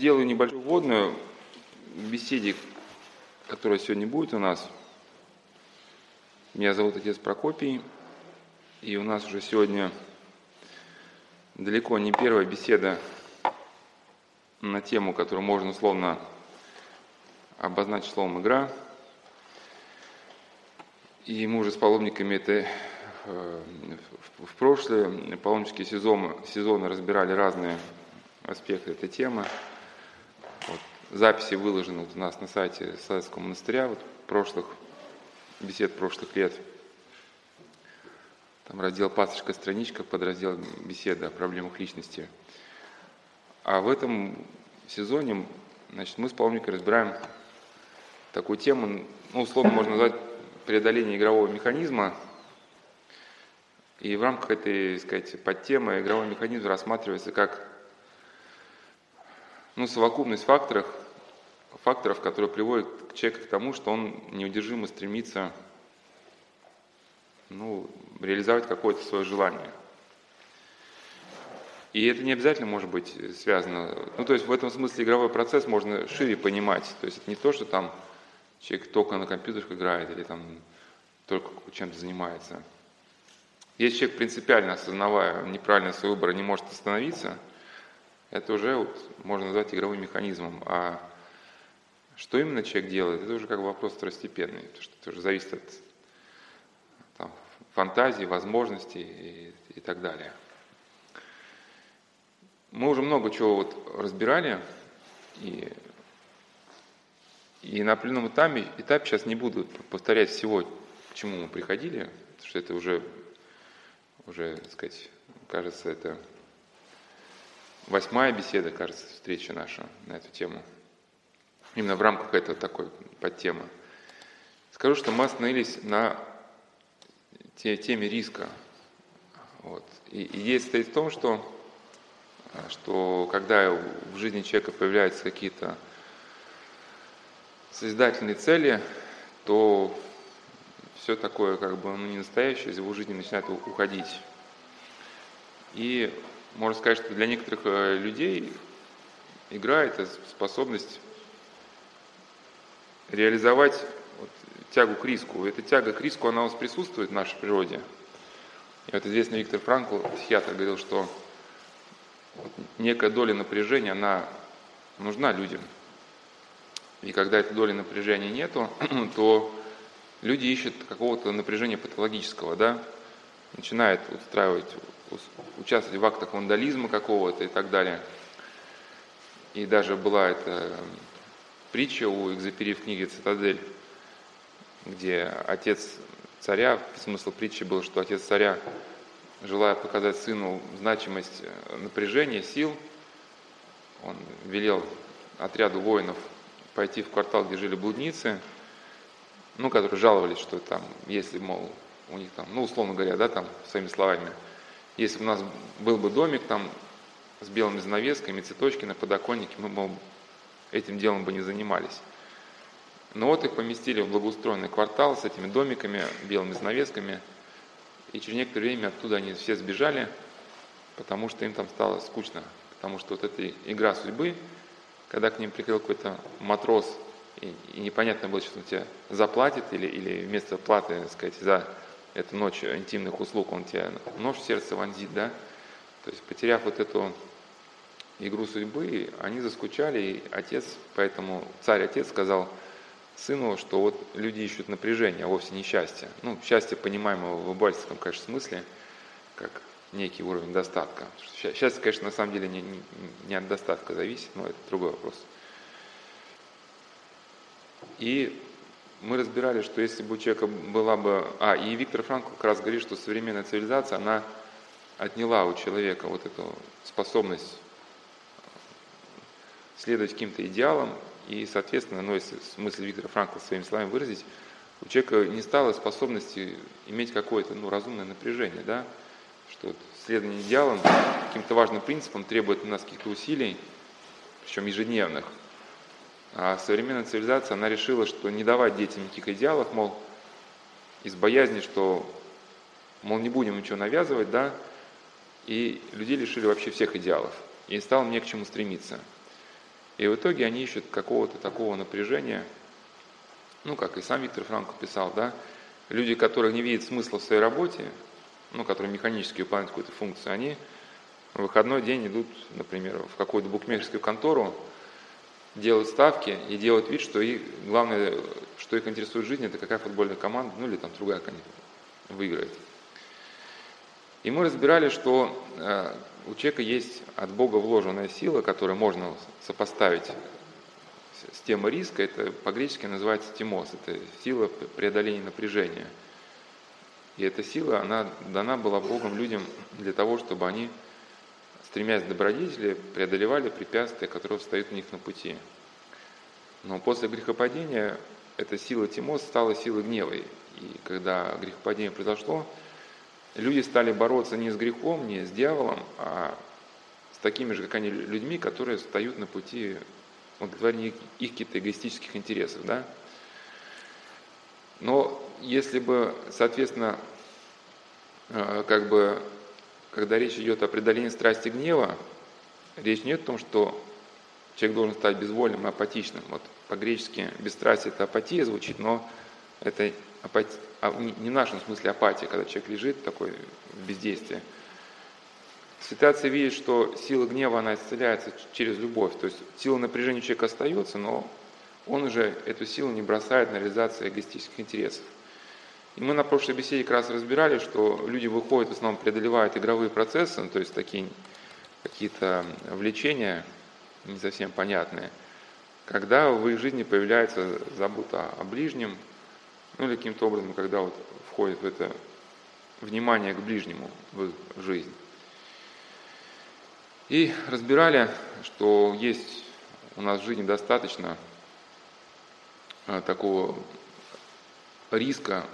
Делаю небольшую вводную беседе, которая сегодня будет у нас. Меня зовут отец Прокопий, и у нас уже сегодня далеко не первая беседа на тему, которую можно условно обозначить словом «игра». И мы уже с паломниками это э, в прошлые паломнические сезоны, сезоны разбирали разные аспекты этой темы – записи выложены вот у нас на сайте Советского монастыря, вот прошлых, бесед прошлых лет. Там раздел «Пасторская страничка», подраздел «Беседа о проблемах личности». А в этом сезоне значит, мы с паломником разбираем такую тему, ну, условно можно назвать преодоление игрового механизма. И в рамках этой, сказать, подтемы игровой механизм рассматривается как ну, совокупность факторов, факторов, которые приводят к человеку к тому, что он неудержимо стремится ну, реализовать какое-то свое желание. И это не обязательно может быть связано. Ну, то есть в этом смысле игровой процесс можно шире понимать. То есть это не то, что там человек только на компьютерах играет или там только чем-то занимается. Если человек принципиально осознавая неправильно свой выбор не может остановиться, это уже вот, можно назвать игровым механизмом. А что именно человек делает, это уже как бы вопрос второстепенный, потому что это уже зависит от там, фантазии, возможностей и, и так далее. Мы уже много чего вот разбирали, и, и на определенном этапе, этапе сейчас не буду повторять всего, к чему мы приходили, потому что это уже, уже так сказать, кажется, это восьмая беседа, кажется, встреча наша на эту тему – именно в рамках этого такой подтемы. Скажу, что мы остановились на теме риска. Вот. И идея состоит в том, что, что когда в жизни человека появляются какие-то созидательные цели, то все такое как бы ну, не настоящее из его жизни начинает уходить. И можно сказать, что для некоторых э, людей игра – это способность реализовать вот, тягу к риску. Эта тяга к риску, она у нас присутствует в нашей природе. И вот известный Виктор Франкл, психиатр, говорил, что вот некая доля напряжения, она нужна людям. И когда этой доли напряжения нету, то люди ищут какого-то напряжения патологического, да, начинают устраивать, участвовать в актах вандализма какого-то и так далее. И даже была эта притча у Экзапери в книге «Цитадель», где отец царя, смысл притчи был, что отец царя, желая показать сыну значимость э, напряжения, сил, он велел отряду воинов пойти в квартал, где жили блудницы, ну, которые жаловались, что там, если, мол, у них там, ну, условно говоря, да, там, своими словами, если бы у нас был бы домик там с белыми занавесками, цветочки на подоконнике, мы, мол, этим делом бы не занимались. Но вот их поместили в благоустроенный квартал с этими домиками, белыми занавесками, и через некоторое время оттуда они все сбежали, потому что им там стало скучно, потому что вот эта игра судьбы, когда к ним приходил какой-то матрос, и, и непонятно было, что он тебе заплатит, или, или вместо платы, так сказать, за эту ночь интимных услуг он тебе нож в сердце вонзит, да, то есть потеряв вот эту игру судьбы, они заскучали, и отец, поэтому царь-отец сказал сыну, что вот люди ищут напряжение, а вовсе не счастье. Ну, счастье, понимаемого в обывательском, конечно, смысле, как некий уровень достатка. Счастье, конечно, на самом деле не, не, не от достатка зависит, но это другой вопрос. И мы разбирали, что если бы у человека была бы... А, и Виктор Франкл как раз говорит, что современная цивилизация, она отняла у человека вот эту способность следовать каким-то идеалам, и, соответственно, ну, если смысл Виктора Франкла своими словами выразить, у человека не стало способности иметь какое-то ну, разумное напряжение, да, что следование идеалам, каким-то важным принципам требует у нас каких-то усилий, причем ежедневных. А современная цивилизация, она решила, что не давать детям никаких идеалов, мол, из боязни, что, мол, не будем ничего навязывать, да, и людей лишили вообще всех идеалов. И стало мне к чему стремиться – И в итоге они ищут какого-то такого напряжения, ну, как и сам Виктор Франкл писал, да, люди, которые не видят смысла в своей работе, ну, которые механически выполняют какую-то функцию, они в выходной день идут, например, в какую-то букмекерскую контору, делают ставки и делают вид, что их, главное, что их интересует в жизни, это какая футбольная команда, ну или там другая конечно, выиграет. И мы разбирали, что э, у человека есть от Бога вложенная сила, которую можно сопоставить с темой риска. Это по-гречески называется тимос, это сила преодоления напряжения. И эта сила, она дана была Богом людям для того, чтобы они стремясь к добродетели, преодолевали препятствия, которые встают у них на пути. Но после грехопадения эта сила Тимос стала силой гнева. И когда грехопадение произошло, люди стали бороться не с грехом, не с дьяволом, а с такими же, как они, людьми, которые встают на пути удовлетворения их каких-то эгоистических интересов. Да? Но если бы, соответственно, э, как бы когда речь идет о преодолении страсти гнева, речь не о том, что человек должен стать безвольным и апатичным. Вот по-гречески бесстрастие – это апатия звучит, но это апати... а не в нашем смысле апатия, когда человек лежит такой в бездействии. Ситуация видит, что сила гнева, она исцеляется через любовь. То есть сила напряжения человека остается, но он уже эту силу не бросает на реализацию эгоистических интересов. И мы на прошлой беседе как раз разбирали, что люди выходят, в основном преодолевают игровые процессы, ну, то есть такие какие-то влечения не совсем понятные, когда в их жизни появляется забота о ближнем, ну или каким-то образом, когда вот входит в это внимание к ближнему в жизнь. И разбирали, что есть у нас в жизни достаточно а, такого риска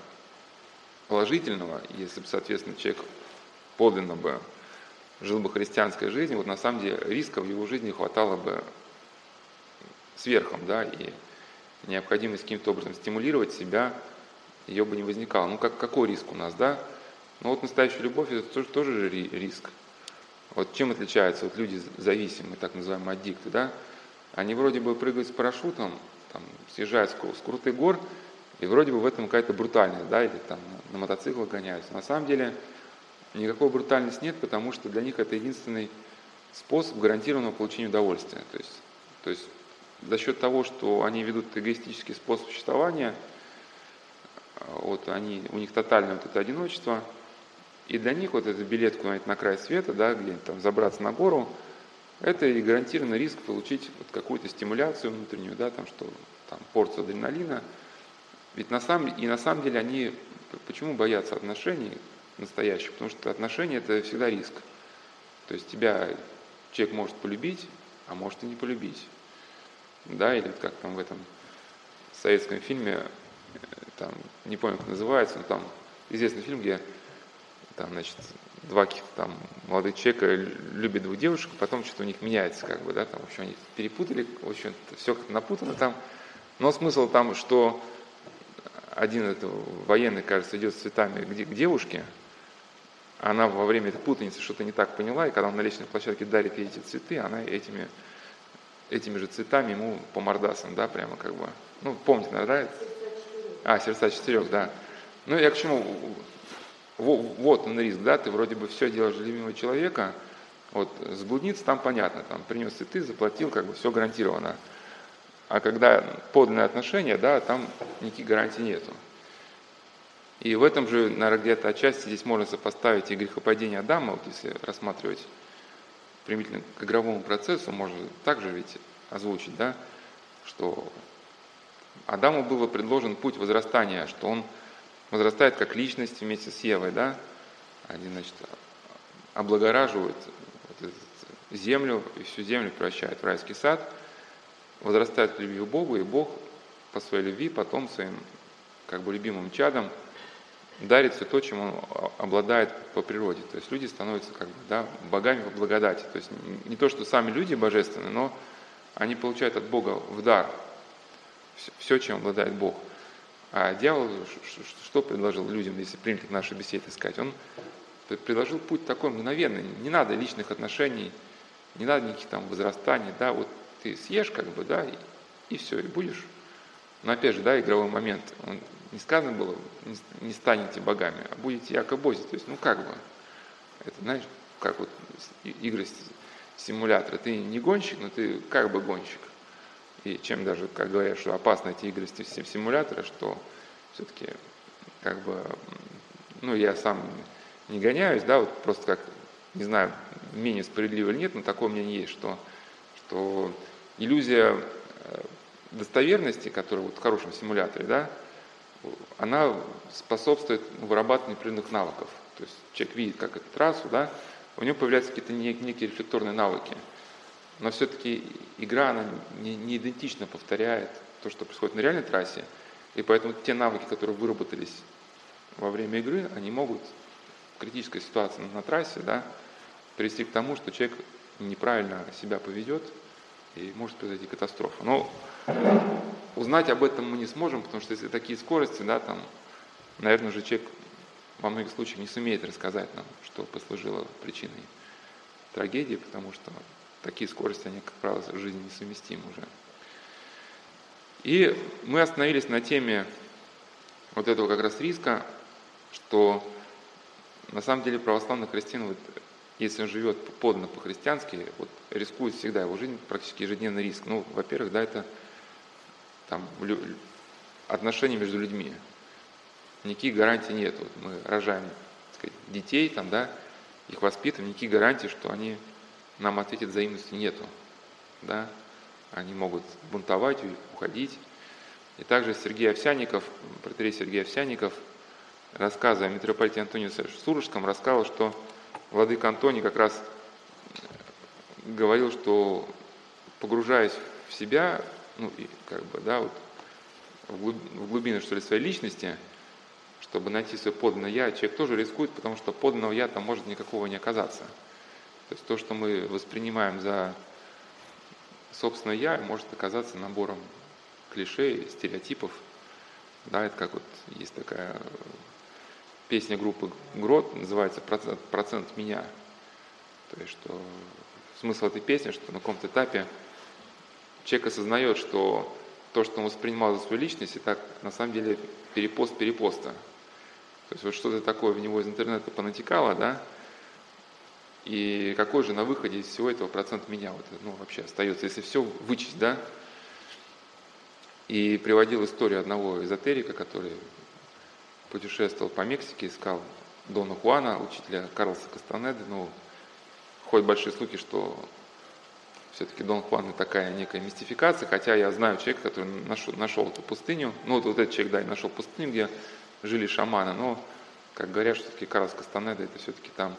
положительного, если бы, соответственно, человек подлинно бы жил бы христианской жизнью, вот на самом деле риска в его жизни хватало бы сверхом, да, и необходимость каким-то образом стимулировать себя, ее бы не возникало. Ну, как, какой риск у нас, да? Ну, вот настоящая любовь – это тоже, тоже же риск. Вот чем отличаются вот люди зависимые, так называемые аддикты, да? Они вроде бы прыгают с парашютом, там, съезжают с крутых гор, и вроде бы в этом какая-то брутальность, да, или там на мотоциклах гоняются. На самом деле никакой брутальности нет, потому что для них это единственный способ гарантированного получения удовольствия. То есть, то есть за счет того, что они ведут эгоистический способ существования, вот они, у них тотальное вот это одиночество, и для них вот этот билет куда-нибудь на край света, да, где там забраться на гору, это и гарантированный риск получить вот какую-то стимуляцию внутреннюю, да, там что, там порцию адреналина – ведь на самом, и на самом деле они почему боятся отношений настоящих? Потому что отношения это всегда риск. То есть тебя человек может полюбить, а может и не полюбить. Да, или как там в этом советском фильме, э, там, не помню, как называется, но там известный фильм, где там, значит, два там молодых человека любят двух девушек, а потом что-то у них меняется, как бы, да, там, в общем, они перепутали, в общем, все как напутано там. Но смысл там, что один это, военный, кажется, идет с цветами к, девушке, она во время этой путаницы что-то не так поняла, и когда он на лестничной площадке дарит ей эти цветы, она этими, этими же цветами ему по мордасам, да, прямо как бы, ну, помните, наверное, да? А, сердца четырех, да. Ну, я к чему? Вот он риск, да, ты вроде бы все делаешь для любимого человека, вот с блудниц там понятно, там принес цветы, заплатил, как бы все гарантировано. А когда подлинные отношения, да, там никаких гарантий нету. И в этом же, наверное, где-то отчасти здесь можно сопоставить и грехопадение Адама, вот если рассматривать примитивно к игровому процессу, можно также ведь озвучить, да, что Адаму было предложен путь возрастания, что он возрастает как личность вместе с Евой, да, они, значит, облагораживают землю и всю землю превращают в райский сад – возрастает в любви к Богу, и Бог по своей любви потом своим как бы любимым чадом дарит все то, чем он обладает по природе. То есть люди становятся как бы, да, богами по благодати. То есть не то, что сами люди божественны, но они получают от Бога в дар все, чем обладает Бог. А дьявол что предложил людям, если принято наши беседы искать? Он предложил путь такой мгновенный. Не надо личных отношений, не надо никаких там возрастаний. Да, вот ты съешь, как бы, да, и, и все, и будешь. Но опять же, да, игровой момент, он не сказано было, не, не станете богами, а будете якобози. То есть, ну как бы, это, знаешь, как вот игры симулятора. Ты не гонщик, но ты как бы гонщик. И чем даже, как говорят, что опасно эти игры симулятора, что все-таки как бы, ну я сам не гоняюсь, да, вот просто как, не знаю, менее справедливо или нет, но такое мнение есть, что, что иллюзия э, достоверности, которая вот в хорошем симуляторе, да, она способствует вырабатыванию определенных навыков. То есть человек видит, как эту трассу, да, у него появляются какие-то некие рефлекторные навыки. Но все-таки игра, она не, не идентично повторяет то, что происходит на реальной трассе. И поэтому те навыки, которые выработались во время игры, они могут в критической ситуации на трассе да, привести к тому, что человек неправильно себя поведет, и может произойти катастрофа. Но узнать об этом мы не сможем, потому что если такие скорости, да, там, наверное, же человек во многих случаях не сумеет рассказать нам, что послужило причиной трагедии, потому что такие скорости, они, как правило, в жизни несовместимы уже. И мы остановились на теме вот этого как раз риска, что на самом деле православный христиан, вот, если он живет подно по-христиански, вот, рискует всегда, его жизнь практически ежедневный риск. Ну, во-первых, да, это там, отношения между людьми. Никаких гарантий нет. Вот мы рожаем сказать, детей, там, да, их воспитываем, никаких гарантий, что они нам ответят взаимности нету. Да? Они могут бунтовать, уходить. И также Сергей Овсяников, протерей Сергей Овсяников, рассказывая о митрополите Антонию Сурожском, рассказывал, что владыка Антоний как раз говорил, что погружаясь в себя, ну, и как бы, да, вот, в глубины, что ли, своей личности, чтобы найти свое подлинное «я», человек тоже рискует, потому что подлинного «я» там может никакого не оказаться. То есть то, что мы воспринимаем за собственное «я», может оказаться набором клише, стереотипов. Да, это как вот есть такая песня группы Грот, называется «Процент, процент меня». То есть что смысл этой песни, что на каком-то этапе человек осознает, что то, что он воспринимал за свою личность, это на самом деле перепост перепоста. То есть вот что-то такое в него из интернета понатекало, да, и какой же на выходе из всего этого процент меня вот, ну, вообще остается, если все вычесть, да? И приводил историю одного эзотерика, который путешествовал по Мексике, искал Дона Хуана, учителя Карлоса Кастанеды. Ну, ходят большие слухи, что все-таки Дон Хуан такая некая мистификация, хотя я знаю человека, который нашел, нашел эту пустыню, ну вот, вот этот человек, да, нашел пустыню, где жили шаманы, но, как говорят, все-таки Карлос Кастанеда это все-таки там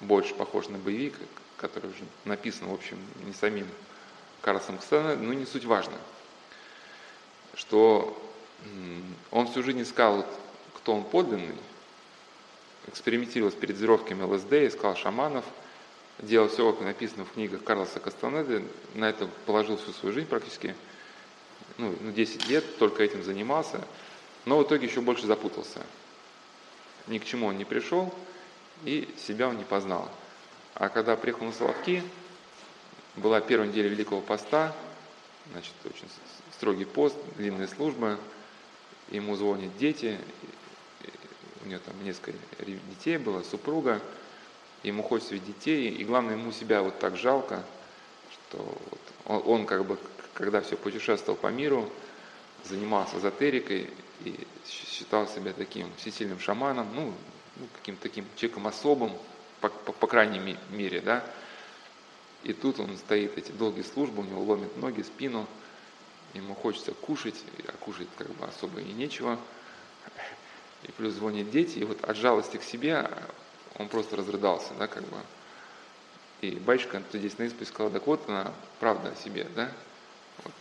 больше похож на боевик, который уже написан, в общем, не самим Карлосом Кастанеда, но не суть важно, что он всю жизнь искал, кто он подлинный, экспериментировал с передозировками ЛСД, искал шаманов, делал все, как написано в книгах Карлоса Кастанеды, на это положил всю свою жизнь практически, ну, 10 лет только этим занимался, но в итоге еще больше запутался. Ни к чему он не пришел, и себя он не познал. А когда приехал на Соловки, была первая неделя Великого Поста, значит, очень строгий пост, длинная служба, ему звонят дети, у него там несколько детей было, супруга, ему хочется видеть детей, и главное, ему себя вот так жалко, что вот он, он как бы, когда все путешествовал по миру, занимался эзотерикой и считал себя таким всесильным шаманом, ну, ну каким-то таким человеком особым, по, по, по крайней мере, да, и тут он стоит, эти долгие службы, у него ломит ноги, спину, ему хочется кушать, а кушать как бы особо и нечего. И плюс звонят дети, и вот от жалости к себе он просто разрыдался, да, как бы. И батюшка здесь на исповедь сказал, так вот она правда о себе, да. Вот.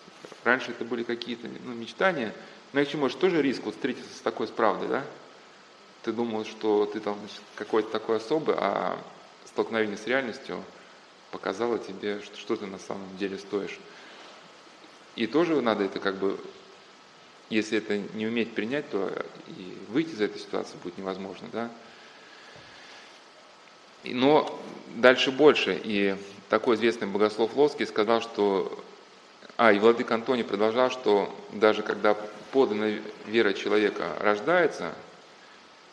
Раньше это были какие-то ну, мечтания, но к чему, тоже риск вот встретиться с такой с правдой, да. Ты думал, что ты там какой-то такой особый, а столкновение с реальностью показало тебе, что, что ты на самом деле стоишь. И тоже надо это как бы, если это не уметь принять, то и выйти из этой ситуации будет невозможно, да. Но дальше больше. И такой известный богослов Лоский сказал, что... А, и Владык Антоний продолжал, что даже когда подлинная вера человека рождается,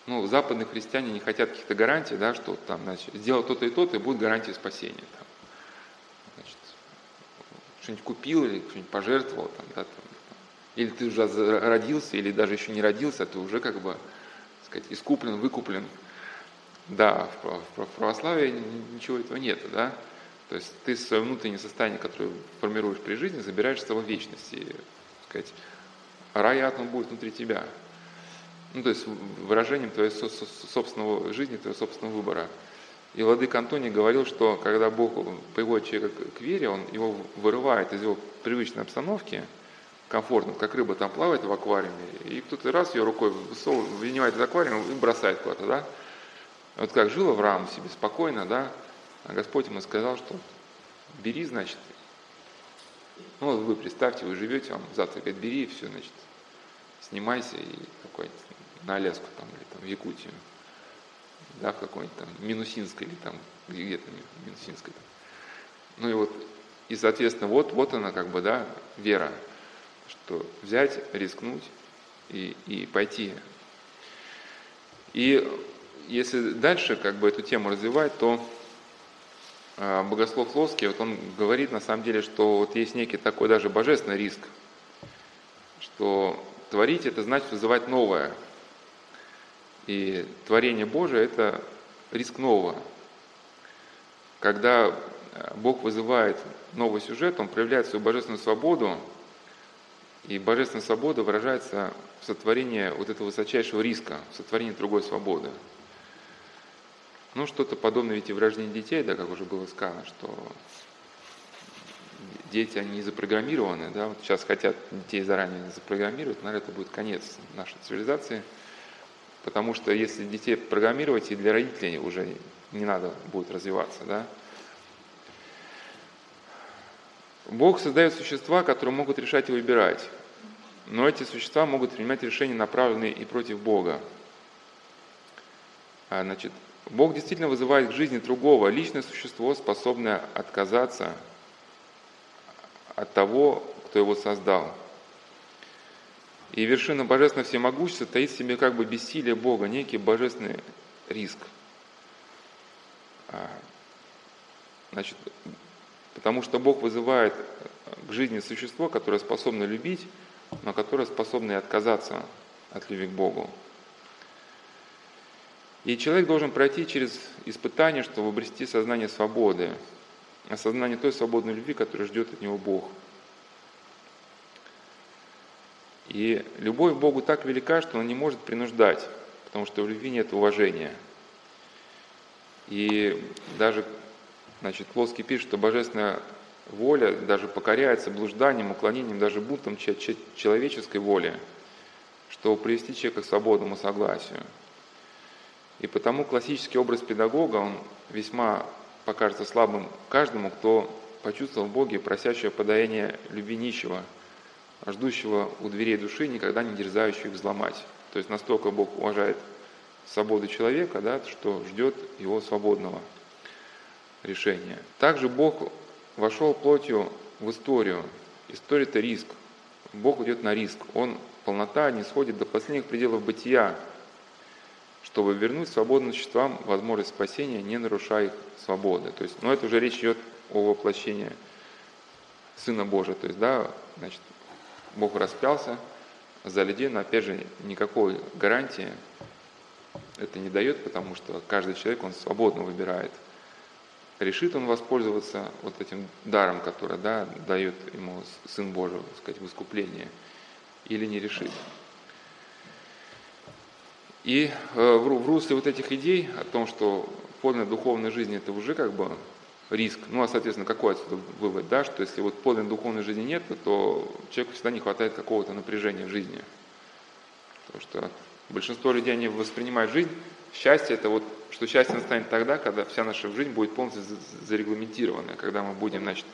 ну, западные христиане не хотят каких-то гарантий, да, что там, значит, сделал то-то и то-то, и будет гарантия спасения. Там, что-нибудь купил или что-нибудь пожертвовал, там, да, там, или ты уже родился, или даже еще не родился, ты уже как бы, так сказать, искуплен, выкуплен. Да, в православии ничего этого нет, да. То есть ты свое внутреннее состояние, которое формируешь при жизни, забираешь с собой вечности. И, сказать, рай атом будет внутри тебя. Ну, то есть выражением твоей собственного жизни, твоего собственного выбора. И Владык Антоний говорил, что когда Бог приводит человека к вере, он его вырывает из его привычной обстановки, комфортно, как рыба там плавает в аквариуме, и кто-то раз ее рукой вынимает из аквариума и бросает куда-то, да? Вот как жил Авраам себе спокойно, да, а Господь ему сказал, что бери, значит, ну вы представьте, вы живете, вам завтра говорит, бери, и все, значит, снимайся и такой на Аляску там, или там в Якутию, да, в какой-нибудь там Минусинской или там, где-то Минусинской. Там. Ну и вот, и соответственно, вот, вот она как бы, да, вера, что взять, рискнуть и, и пойти. И если дальше как бы эту тему развивать, то а, богослов Лоский, вот он говорит на самом деле, что вот есть некий такой даже божественный риск, что творить это значит вызывать новое. И творение Божие – это риск нового. Когда а, Бог вызывает новый сюжет, Он проявляет свою божественную свободу, и божественная свобода выражается в сотворении вот этого высочайшего риска, в сотворении другой свободы. Ну, что-то подобное ведь и в рождении детей, да, как уже было сказано, что дети, они не запрограммированы, да, вот сейчас хотят детей заранее запрограммировать, наверное, это будет конец нашей цивилизации, потому что если детей программировать, и для родителей уже не надо будет развиваться, да. Бог создает существа, которые могут решать и выбирать, но эти существа могут принимать решения, направленные и против Бога. А, значит, Бог действительно вызывает к жизни другого, личное существо, способное отказаться от того, кто его создал. И вершина божественного всемогущества таит в себе как бы бессилие Бога, некий божественный риск. А, значит, потому что Бог вызывает к жизни существо, которое способно любить, но которое способно и отказаться от любви к Богу. И человек должен пройти через испытание, чтобы обрести сознание свободы, осознание той свободной любви, которую ждет от него Бог. И любовь к Богу так велика, что она не может принуждать, потому что в любви нет уважения. И даже, значит, Плоский пишет, что божественная воля даже покоряется блужданием, уклонением, даже бунтом человеческой воли, чтобы привести человека к свободному согласию – и потому классический образ педагога, он весьма покажется слабым каждому, кто почувствовал в Боге просящее подаяние любви нищего, ждущего у дверей души, никогда не дерзающего взломать. То есть настолько Бог уважает свободу человека, да, что ждет его свободного решения. Также Бог вошел плотью в историю. История – это риск. Бог идет на риск. Он, полнота, не сходит до последних пределов бытия, чтобы вернуть свободным существам возможность спасения, не нарушая их свободы. То есть, но ну, это уже речь идет о воплощении Сына Божия. То есть, да, значит, Бог распялся за людей, но опять же никакой гарантии это не дает, потому что каждый человек, он свободно выбирает. Решит он воспользоваться вот этим даром, который да, дает ему Сын Божий, так сказать, в искупление, или не решит. И э, в русле вот этих идей о том, что подлинная духовная жизнь это уже как бы риск, ну а соответственно какой отсюда вывод, да, что если вот подлинной духовной жизни нет, то человеку всегда не хватает какого-то напряжения в жизни. Потому что большинство людей они воспринимают жизнь, счастье это вот, что счастье настанет тогда, когда вся наша жизнь будет полностью зарегламентирована, когда мы будем, значит,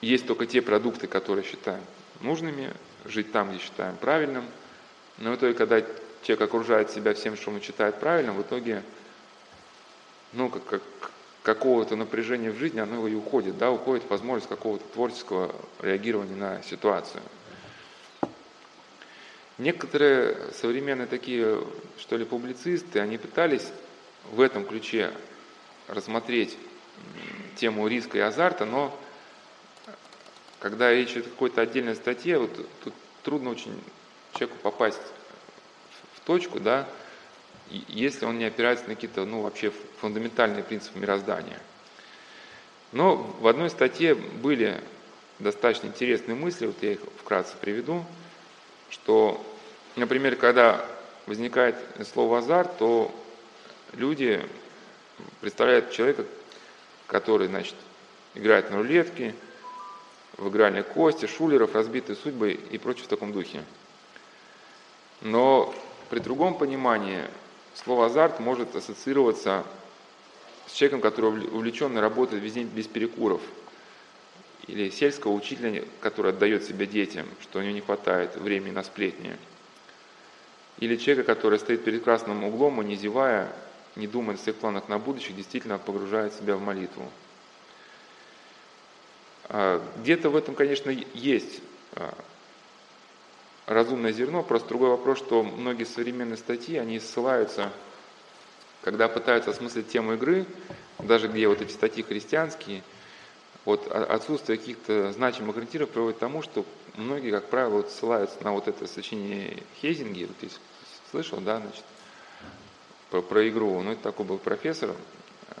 есть только те продукты, которые считаем нужными, жить там, где считаем правильным – но в итоге, когда человек окружает себя всем, что он читает правильно, в итоге, ну, как, как какого-то напряжения в жизни, оно и уходит, да, уходит возможность какого-то творческого реагирования на ситуацию. Некоторые современные такие, что ли, публицисты, они пытались в этом ключе рассмотреть тему риска и азарта, но когда речь идет о какой-то отдельной статье, вот тут трудно очень человеку попасть в точку, да, если он не опирается на какие-то, ну, вообще фундаментальные принципы мироздания. Но в одной статье были достаточно интересные мысли, вот я их вкратце приведу, что, например, когда возникает слово «азарт», то люди представляют человека, который, значит, играет на рулетке, в игральной кости, шулеров, разбитые судьбы и прочее в таком духе. Но при другом понимании слово «азарт» может ассоциироваться с человеком, который увлеченно работает весь день без перекуров, или сельского учителя, который отдает себя детям, что у него не хватает времени на сплетни, или человека, который стоит перед красным углом и не зевая, не думая о своих планах на будущее, действительно погружает себя в молитву. А, где-то в этом, конечно, есть а, разумное зерно, просто другой вопрос, что многие современные статьи, они ссылаются, когда пытаются осмыслить тему игры, даже где вот эти статьи христианские, вот отсутствие каких-то значимых ориентиров приводит к тому, что многие, как правило, вот ссылаются на вот это сочинение Хейзинги, вот если слышал, да, значит, про, про игру, ну это такой был профессор э,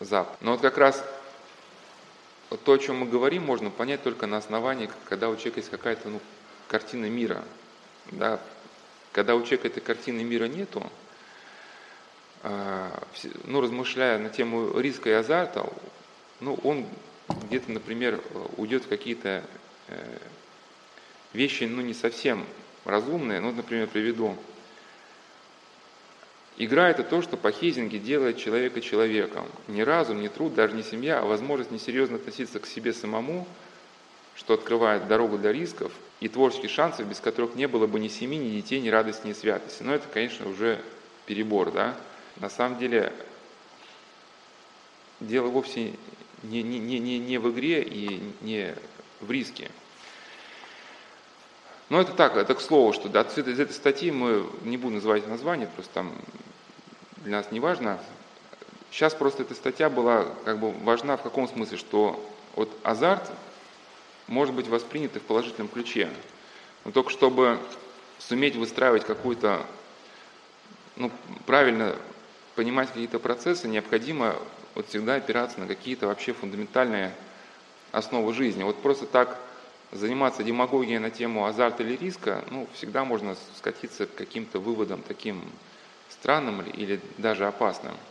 Зап. Но вот как раз то, о чем мы говорим, можно понять только на основании, когда у человека есть какая-то ну, картина мира. Да? Когда у человека этой картины мира нету, а, ну, размышляя на тему риска и азарта, ну, он где-то, например, уйдет в какие-то э, вещи, ну, не совсем разумные. Ну, например, приведу Игра – это то, что по Хейзинге делает человека человеком. Не разум, не труд, даже не семья, а возможность несерьезно относиться к себе самому, что открывает дорогу для рисков и творческих шансов, без которых не было бы ни семьи, ни детей, ни радости, ни святости. Но это, конечно, уже перебор, да? На самом деле дело вовсе не, не, не, не в игре и не в риске. Но это так, это к слову, что да, из этой статьи мы не буду называть название, просто там для нас не важно. Сейчас просто эта статья была как бы важна в каком смысле, что вот азарт может быть воспринят и в положительном ключе. Но только чтобы суметь выстраивать какую-то, ну, правильно понимать какие-то процессы, необходимо вот всегда опираться на какие-то вообще фундаментальные основы жизни. Вот просто так заниматься демагогией на тему азарта или риска, ну, всегда можно скатиться к каким-то выводам таким странным или даже опасным –